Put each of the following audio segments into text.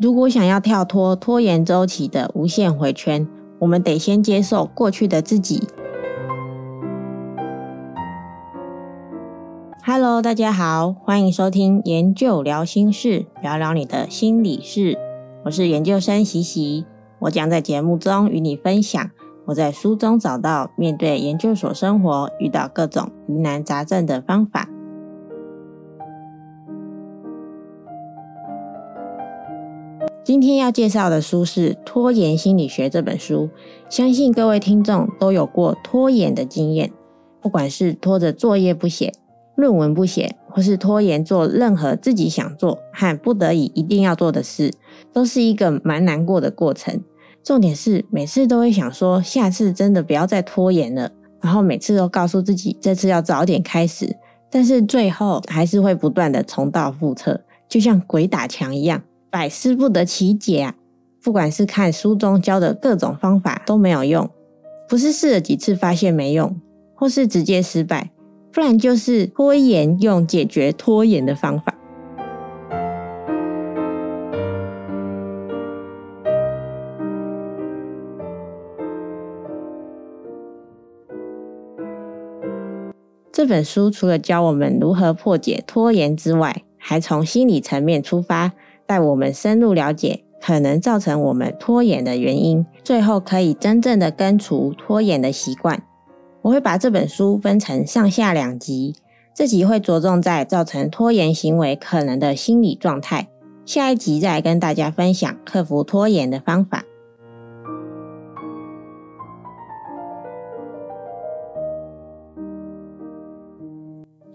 如果想要跳脱拖延周期的无限回圈，我们得先接受过去的自己。Hello，大家好，欢迎收听研究聊心事，聊聊你的心理事。我是研究生习习，我将在节目中与你分享我在书中找到面对研究所生活遇到各种疑难杂症的方法。今天要介绍的书是《拖延心理学》这本书，相信各位听众都有过拖延的经验，不管是拖着作业不写、论文不写，或是拖延做任何自己想做和不得已一定要做的事，都是一个蛮难过的过程。重点是每次都会想说，下次真的不要再拖延了，然后每次都告诉自己这次要早点开始，但是最后还是会不断的重蹈覆辙，就像鬼打墙一样。百思不得其解啊！不管是看书中教的各种方法都没有用，不是试了几次发现没用，或是直接失败，不然就是拖延用解决拖延的方法。这本书除了教我们如何破解拖延之外，还从心理层面出发。带我们深入了解可能造成我们拖延的原因，最后可以真正的根除拖延的习惯。我会把这本书分成上下两集，这集会着重在造成拖延行为可能的心理状态，下一集再跟大家分享克服拖延的方法。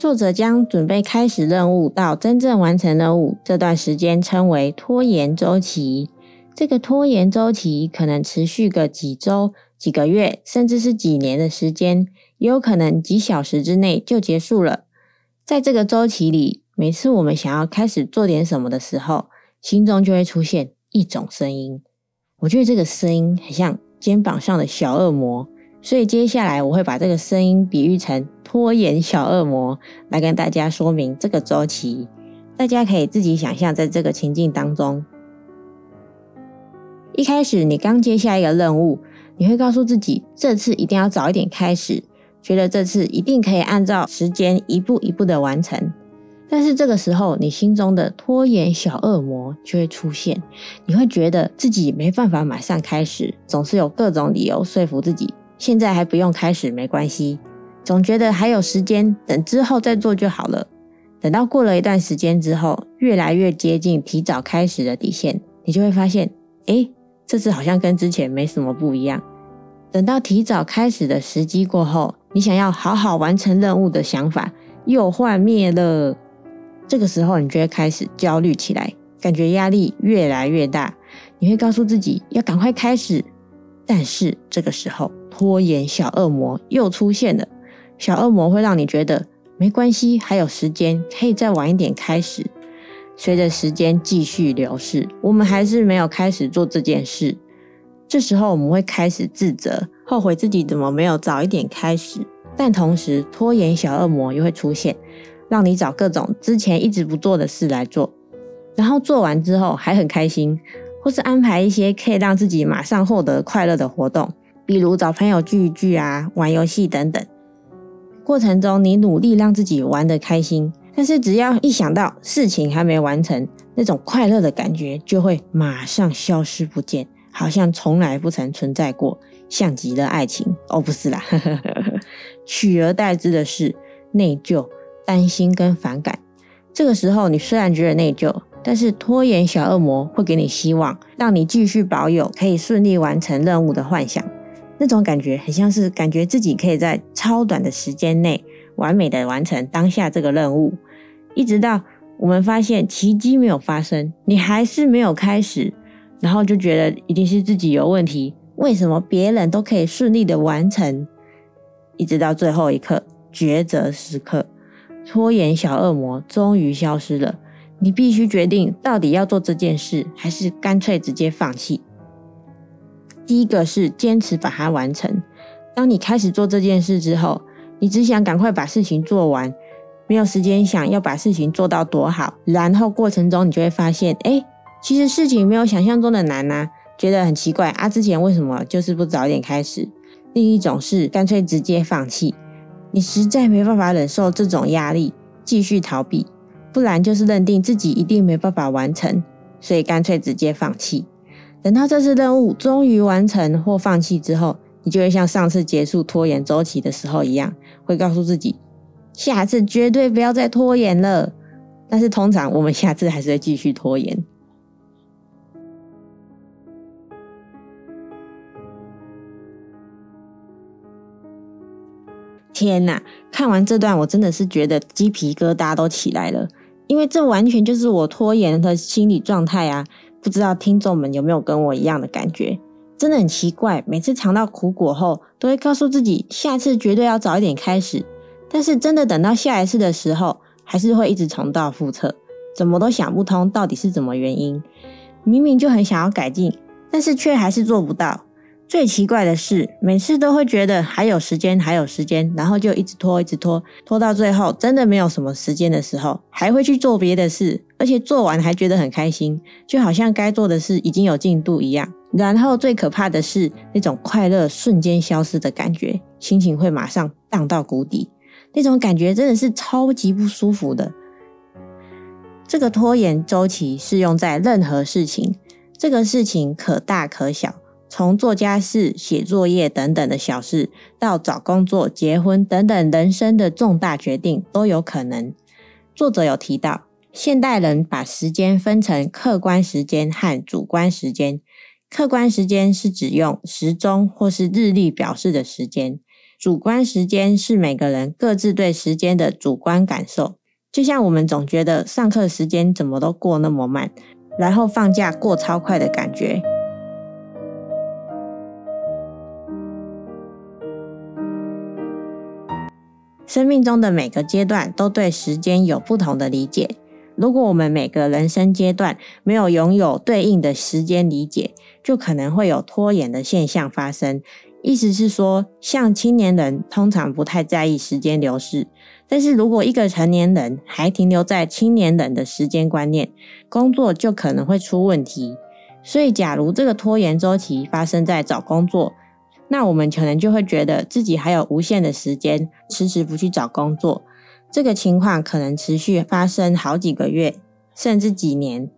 作者将准备开始任务到真正完成任务这段时间称为拖延周期。这个拖延周期可能持续个几周、几个月，甚至是几年的时间，也有可能几小时之内就结束了。在这个周期里，每次我们想要开始做点什么的时候，心中就会出现一种声音。我觉得这个声音很像肩膀上的小恶魔。所以接下来我会把这个声音比喻成拖延小恶魔，来跟大家说明这个周期。大家可以自己想象，在这个情境当中，一开始你刚接下一个任务，你会告诉自己这次一定要早一点开始，觉得这次一定可以按照时间一步一步的完成。但是这个时候，你心中的拖延小恶魔就会出现，你会觉得自己没办法马上开始，总是有各种理由说服自己。现在还不用开始，没关系。总觉得还有时间，等之后再做就好了。等到过了一段时间之后，越来越接近提早开始的底线，你就会发现，诶，这次好像跟之前没什么不一样。等到提早开始的时机过后，你想要好好完成任务的想法又幻灭了。这个时候，你就会开始焦虑起来，感觉压力越来越大。你会告诉自己要赶快开始，但是这个时候，拖延小恶魔又出现了，小恶魔会让你觉得没关系，还有时间，可以再晚一点开始。随着时间继续流逝，我们还是没有开始做这件事。这时候我们会开始自责，后悔自己怎么没有早一点开始。但同时，拖延小恶魔又会出现，让你找各种之前一直不做的事来做，然后做完之后还很开心，或是安排一些可以让自己马上获得快乐的活动。比如找朋友聚一聚啊，玩游戏等等。过程中你努力让自己玩得开心，但是只要一想到事情还没完成，那种快乐的感觉就会马上消失不见，好像从来不曾存在过，像极了爱情。哦，不是啦，取而代之的是内疚、担心跟反感。这个时候你虽然觉得内疚。但是拖延小恶魔会给你希望，让你继续保有可以顺利完成任务的幻想。那种感觉很像是感觉自己可以在超短的时间内完美的完成当下这个任务，一直到我们发现奇迹没有发生，你还是没有开始，然后就觉得一定是自己有问题，为什么别人都可以顺利的完成？一直到最后一刻抉择时刻，拖延小恶魔终于消失了，你必须决定到底要做这件事，还是干脆直接放弃。第一个是坚持把它完成。当你开始做这件事之后，你只想赶快把事情做完，没有时间想要把事情做到多好。然后过程中你就会发现，哎，其实事情没有想象中的难啊，觉得很奇怪啊，之前为什么就是不早点开始？另一种是干脆直接放弃，你实在没办法忍受这种压力，继续逃避；不然就是认定自己一定没办法完成，所以干脆直接放弃。等到这次任务终于完成或放弃之后，你就会像上次结束拖延周期的时候一样，会告诉自己，下次绝对不要再拖延了。但是通常我们下次还是会继续拖延。天哪！看完这段，我真的是觉得鸡皮疙瘩都起来了，因为这完全就是我拖延的心理状态啊！不知道听众们有没有跟我一样的感觉？真的很奇怪，每次尝到苦果后，都会告诉自己下次绝对要早一点开始，但是真的等到下一次的时候，还是会一直重蹈覆辙，怎么都想不通到底是什么原因。明明就很想要改进，但是却还是做不到。最奇怪的是，每次都会觉得还有时间，还有时间，然后就一直拖，一直拖，拖到最后真的没有什么时间的时候，还会去做别的事，而且做完还觉得很开心，就好像该做的事已经有进度一样。然后最可怕的是那种快乐瞬间消失的感觉，心情会马上荡到谷底，那种感觉真的是超级不舒服的。这个拖延周期适用在任何事情，这个事情可大可小，从做家事、写作业等等的小事，到找工作、结婚等等人生的重大决定都有可能。作者有提到，现代人把时间分成客观时间和主观时间。客观时间是指用时钟或是日历表示的时间，主观时间是每个人各自对时间的主观感受。就像我们总觉得上课时间怎么都过那么慢，然后放假过超快的感觉。生命中的每个阶段都对时间有不同的理解。如果我们每个人生阶段没有拥有对应的时间理解，就可能会有拖延的现象发生。意思是说，像青年人通常不太在意时间流逝，但是如果一个成年人还停留在青年人的时间观念，工作就可能会出问题。所以，假如这个拖延周期发生在找工作，那我们可能就会觉得自己还有无限的时间，迟迟不去找工作。这个情况可能持续发生好几个月，甚至几年。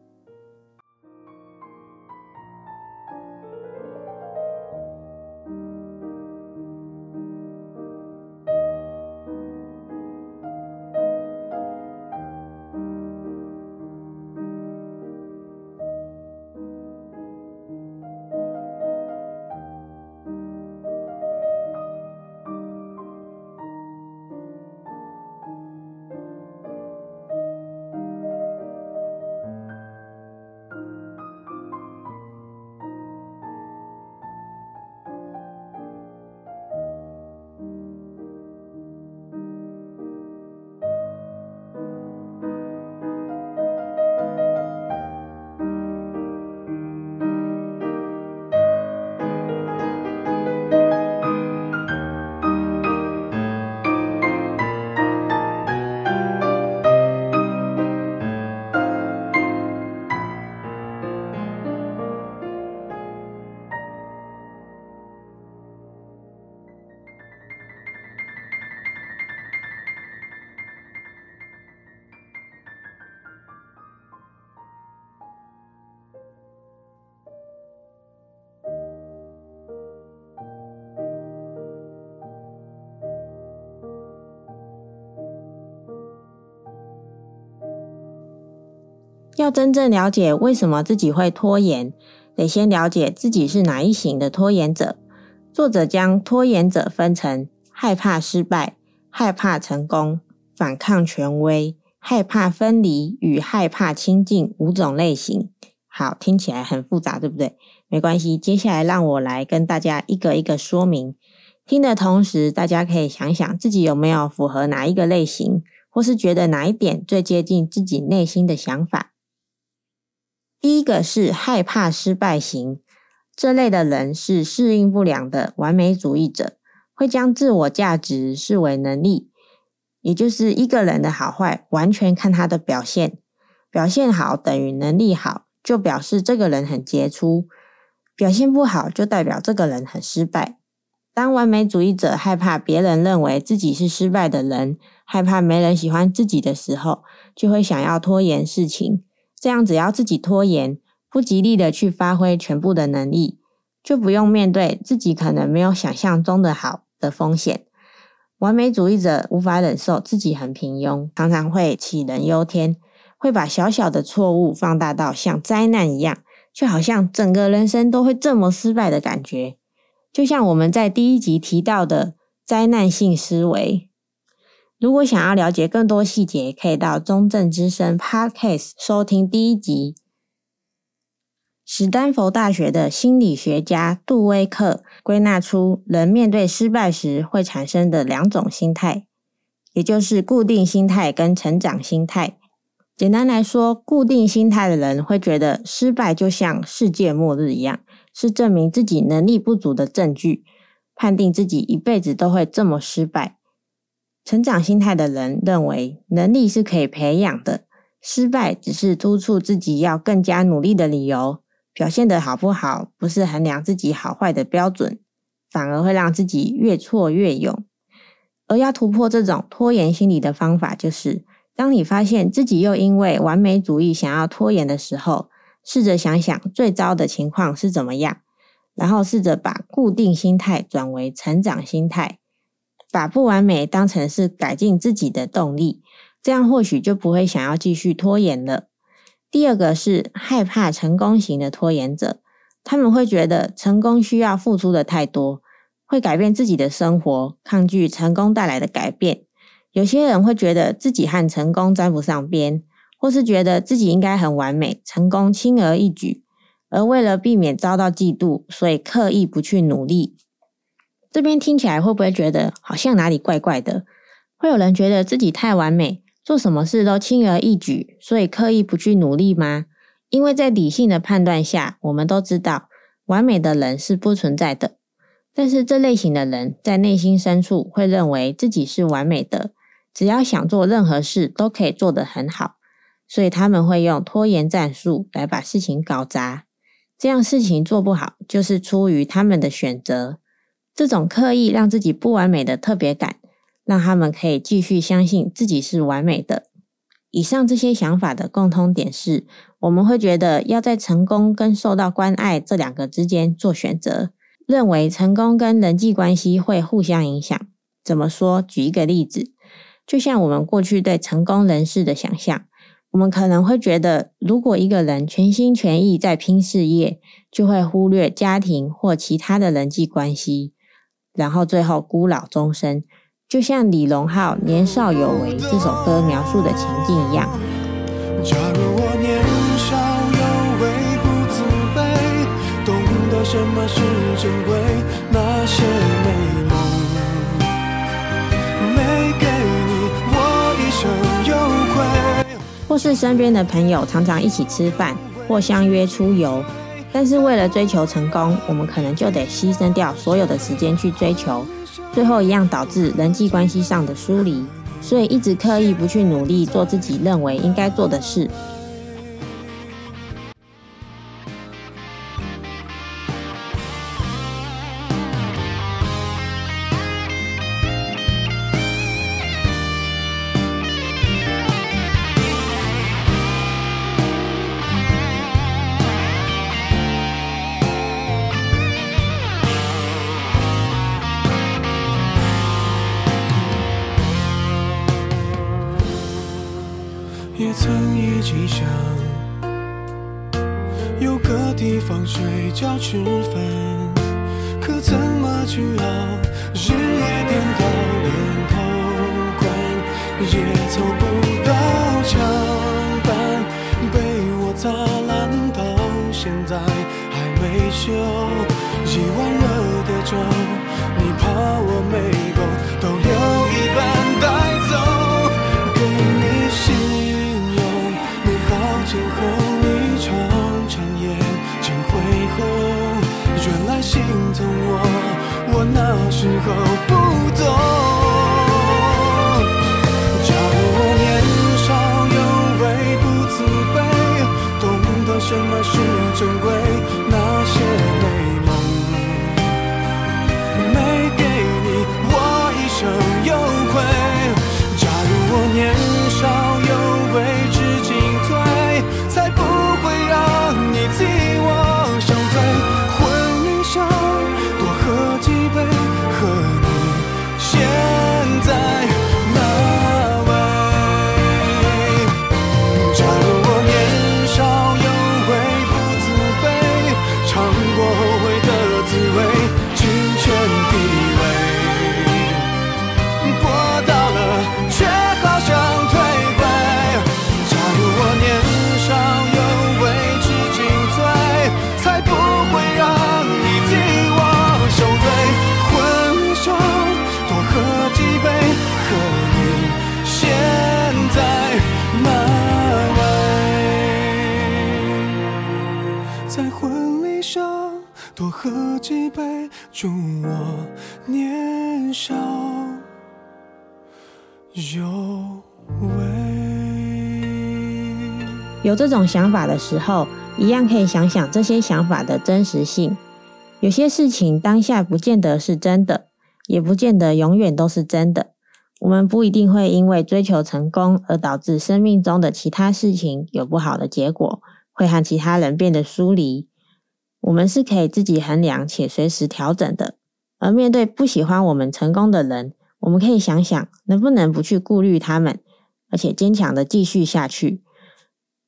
要真正了解为什么自己会拖延，得先了解自己是哪一型的拖延者。作者将拖延者分成害怕失败、害怕成功、反抗权威、害怕分离与害怕亲近五种类型。好，听起来很复杂，对不对？没关系，接下来让我来跟大家一个一个说明。听的同时，大家可以想想自己有没有符合哪一个类型，或是觉得哪一点最接近自己内心的想法。第一个是害怕失败型，这类的人是适应不良的完美主义者，会将自我价值视为能力，也就是一个人的好坏完全看他的表现，表现好等于能力好，就表示这个人很杰出；表现不好，就代表这个人很失败。当完美主义者害怕别人认为自己是失败的人，害怕没人喜欢自己的时候，就会想要拖延事情。这样，只要自己拖延，不极力的去发挥全部的能力，就不用面对自己可能没有想象中的好的风险。完美主义者无法忍受自己很平庸，常常会杞人忧天，会把小小的错误放大到像灾难一样，就好像整个人生都会这么失败的感觉。就像我们在第一集提到的灾难性思维。如果想要了解更多细节，可以到中正之声 Podcast 收听第一集。史丹佛大学的心理学家杜威克归纳出人面对失败时会产生的两种心态，也就是固定心态跟成长心态。简单来说，固定心态的人会觉得失败就像世界末日一样。是证明自己能力不足的证据，判定自己一辈子都会这么失败。成长心态的人认为能力是可以培养的，失败只是督促自己要更加努力的理由。表现得好不好，不是衡量自己好坏的标准，反而会让自己越挫越勇。而要突破这种拖延心理的方法，就是当你发现自己又因为完美主义想要拖延的时候。试着想想最糟的情况是怎么样，然后试着把固定心态转为成长心态，把不完美当成是改进自己的动力，这样或许就不会想要继续拖延了。第二个是害怕成功型的拖延者，他们会觉得成功需要付出的太多，会改变自己的生活，抗拒成功带来的改变。有些人会觉得自己和成功沾不上边。或是觉得自己应该很完美，成功轻而易举，而为了避免遭到嫉妒，所以刻意不去努力。这边听起来会不会觉得好像哪里怪怪的？会有人觉得自己太完美，做什么事都轻而易举，所以刻意不去努力吗？因为在理性的判断下，我们都知道完美的人是不存在的。但是这类型的人在内心深处会认为自己是完美的，只要想做任何事都可以做得很好。所以他们会用拖延战术来把事情搞砸，这样事情做不好就是出于他们的选择。这种刻意让自己不完美的特别感，让他们可以继续相信自己是完美的。以上这些想法的共通点是，我们会觉得要在成功跟受到关爱这两个之间做选择，认为成功跟人际关系会互相影响。怎么说？举一个例子，就像我们过去对成功人士的想象。我们可能会觉得，如果一个人全心全意在拼事业，就会忽略家庭或其他的人际关系，然后最后孤老终生，就像李荣浩《年少有为》这首歌描述的情境一样。假如我年少有为不自卑，懂得什么是珍贵，那些美梦没给你，我一生有愧。或是身边的朋友常常一起吃饭或相约出游，但是为了追求成功，我们可能就得牺牲掉所有的时间去追求，最后一样导致人际关系上的疏离。所以一直刻意不去努力做自己认为应该做的事。也凑不到墙板，被我砸烂到现在还没修。一碗热的粥，你怕我没够，都留一半带走，给你心有美好，今。后你常常眼睛会红，原来心疼我，我那时候不年少有为。有这种想法的时候，一样可以想想这些想法的真实性。有些事情当下不见得是真的，也不见得永远都是真的。我们不一定会因为追求成功而导致生命中的其他事情有不好的结果，会和其他人变得疏离。我们是可以自己衡量且随时调整的。而面对不喜欢我们成功的人，我们可以想想能不能不去顾虑他们，而且坚强的继续下去。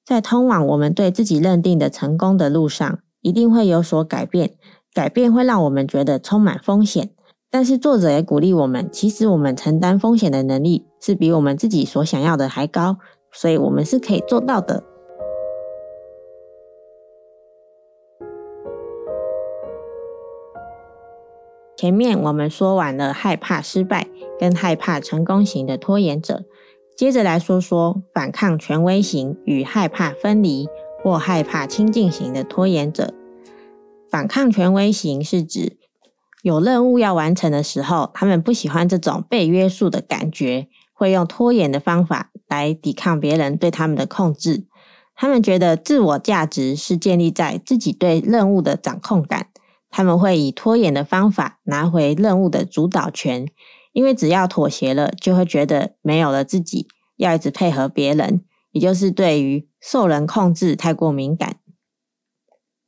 在通往我们对自己认定的成功的路上，一定会有所改变。改变会让我们觉得充满风险。但是作者也鼓励我们，其实我们承担风险的能力是比我们自己所想要的还高，所以我们是可以做到的。前面我们说完了害怕失败跟害怕成功型的拖延者，接着来说说反抗权威型与害怕分离或害怕亲近型的拖延者。反抗权威型是指，有任务要完成的时候，他们不喜欢这种被约束的感觉，会用拖延的方法来抵抗别人对他们的控制。他们觉得自我价值是建立在自己对任务的掌控感，他们会以拖延的方法拿回任务的主导权，因为只要妥协了，就会觉得没有了自己，要一直配合别人，也就是对于受人控制太过敏感。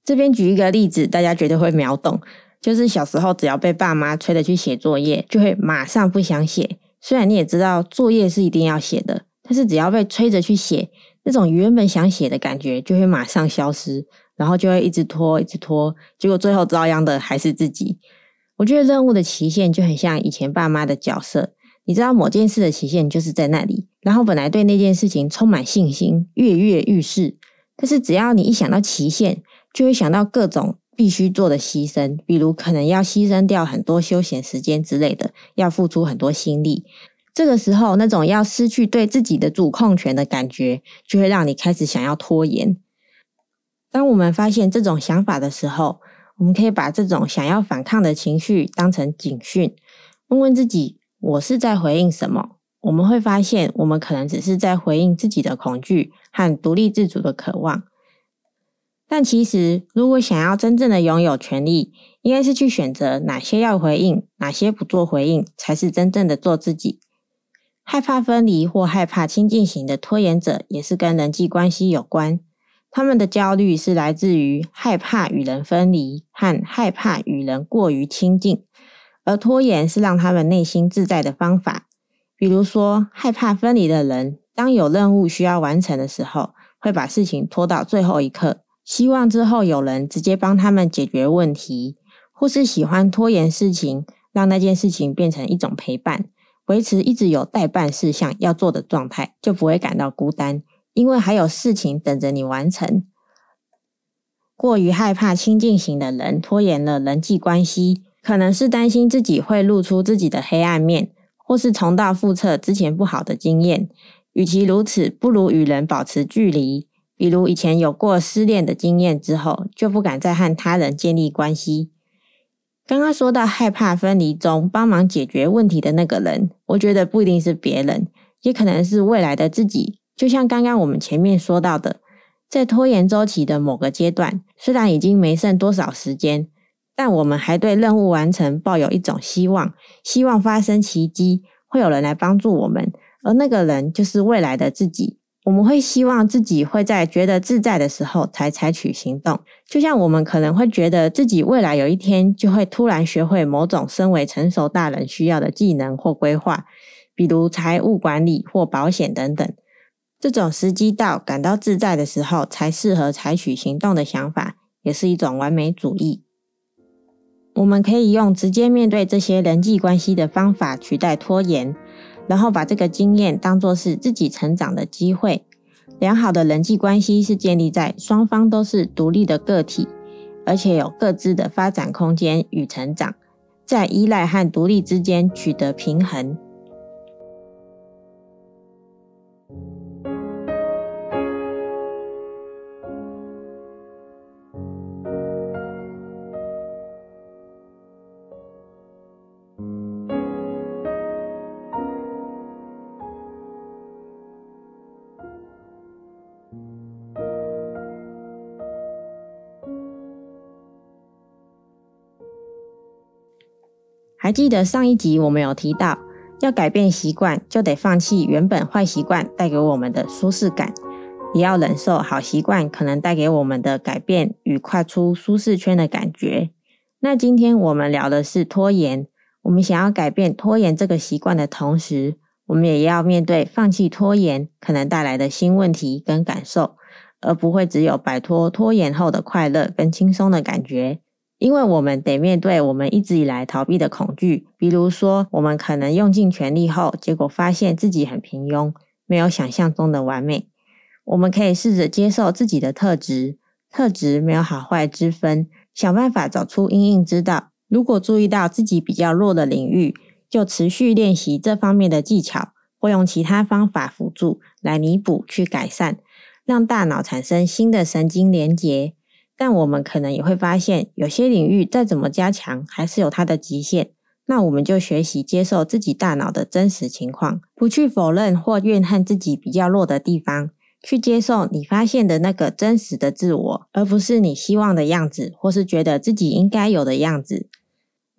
这边举一个例子，大家绝对会秒懂。就是小时候，只要被爸妈催着去写作业，就会马上不想写。虽然你也知道作业是一定要写的，但是只要被催着去写，那种原本想写的感觉就会马上消失，然后就会一直拖，一直拖，结果最后遭殃的还是自己。我觉得任务的期限就很像以前爸妈的角色，你知道某件事的期限就是在那里，然后本来对那件事情充满信心，跃跃欲试，但是只要你一想到期限，就会想到各种。必须做的牺牲，比如可能要牺牲掉很多休闲时间之类的，要付出很多心力。这个时候，那种要失去对自己的主控权的感觉，就会让你开始想要拖延。当我们发现这种想法的时候，我们可以把这种想要反抗的情绪当成警讯，问问自己：我是在回应什么？我们会发现，我们可能只是在回应自己的恐惧和独立自主的渴望。但其实，如果想要真正的拥有权利，应该是去选择哪些要回应，哪些不做回应，才是真正的做自己。害怕分离或害怕亲近型的拖延者，也是跟人际关系有关。他们的焦虑是来自于害怕与人分离和害怕与人过于亲近，而拖延是让他们内心自在的方法。比如说，害怕分离的人，当有任务需要完成的时候，会把事情拖到最后一刻。希望之后有人直接帮他们解决问题，或是喜欢拖延事情，让那件事情变成一种陪伴，维持一直有待办事项要做的状态，就不会感到孤单，因为还有事情等着你完成。过于害怕亲近型的人，拖延了人际关系，可能是担心自己会露出自己的黑暗面，或是重蹈覆辙之前不好的经验。与其如此，不如与人保持距离。比如以前有过失恋的经验之后，就不敢再和他人建立关系。刚刚说到害怕分离中帮忙解决问题的那个人，我觉得不一定是别人，也可能是未来的自己。就像刚刚我们前面说到的，在拖延周期的某个阶段，虽然已经没剩多少时间，但我们还对任务完成抱有一种希望，希望发生奇迹，会有人来帮助我们，而那个人就是未来的自己。我们会希望自己会在觉得自在的时候才采取行动，就像我们可能会觉得自己未来有一天就会突然学会某种身为成熟大人需要的技能或规划，比如财务管理或保险等等。这种时机到感到自在的时候才适合采取行动的想法，也是一种完美主义。我们可以用直接面对这些人际关系的方法取代拖延。然后把这个经验当作是自己成长的机会。良好的人际关系是建立在双方都是独立的个体，而且有各自的发展空间与成长，在依赖和独立之间取得平衡。还记得上一集我们有提到，要改变习惯，就得放弃原本坏习惯带给我们的舒适感，也要忍受好习惯可能带给我们的改变与跨出舒适圈的感觉。那今天我们聊的是拖延，我们想要改变拖延这个习惯的同时，我们也要面对放弃拖延可能带来的新问题跟感受，而不会只有摆脱拖延后的快乐跟轻松的感觉。因为我们得面对我们一直以来逃避的恐惧，比如说，我们可能用尽全力后，结果发现自己很平庸，没有想象中的完美。我们可以试着接受自己的特质，特质没有好坏之分，想办法找出因应之道。如果注意到自己比较弱的领域，就持续练习这方面的技巧，或用其他方法辅助来弥补、去改善，让大脑产生新的神经连结。但我们可能也会发现，有些领域再怎么加强，还是有它的极限。那我们就学习接受自己大脑的真实情况，不去否认或怨恨自己比较弱的地方，去接受你发现的那个真实的自我，而不是你希望的样子，或是觉得自己应该有的样子。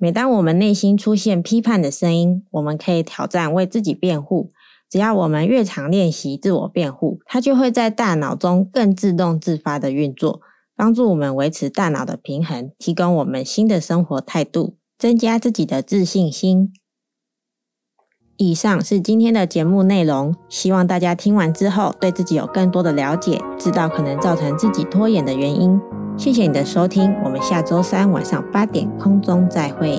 每当我们内心出现批判的声音，我们可以挑战为自己辩护。只要我们越常练习自我辩护，它就会在大脑中更自动自发的运作。帮助我们维持大脑的平衡，提供我们新的生活态度，增加自己的自信心。以上是今天的节目内容，希望大家听完之后对自己有更多的了解，知道可能造成自己拖延的原因。谢谢你的收听，我们下周三晚上八点空中再会。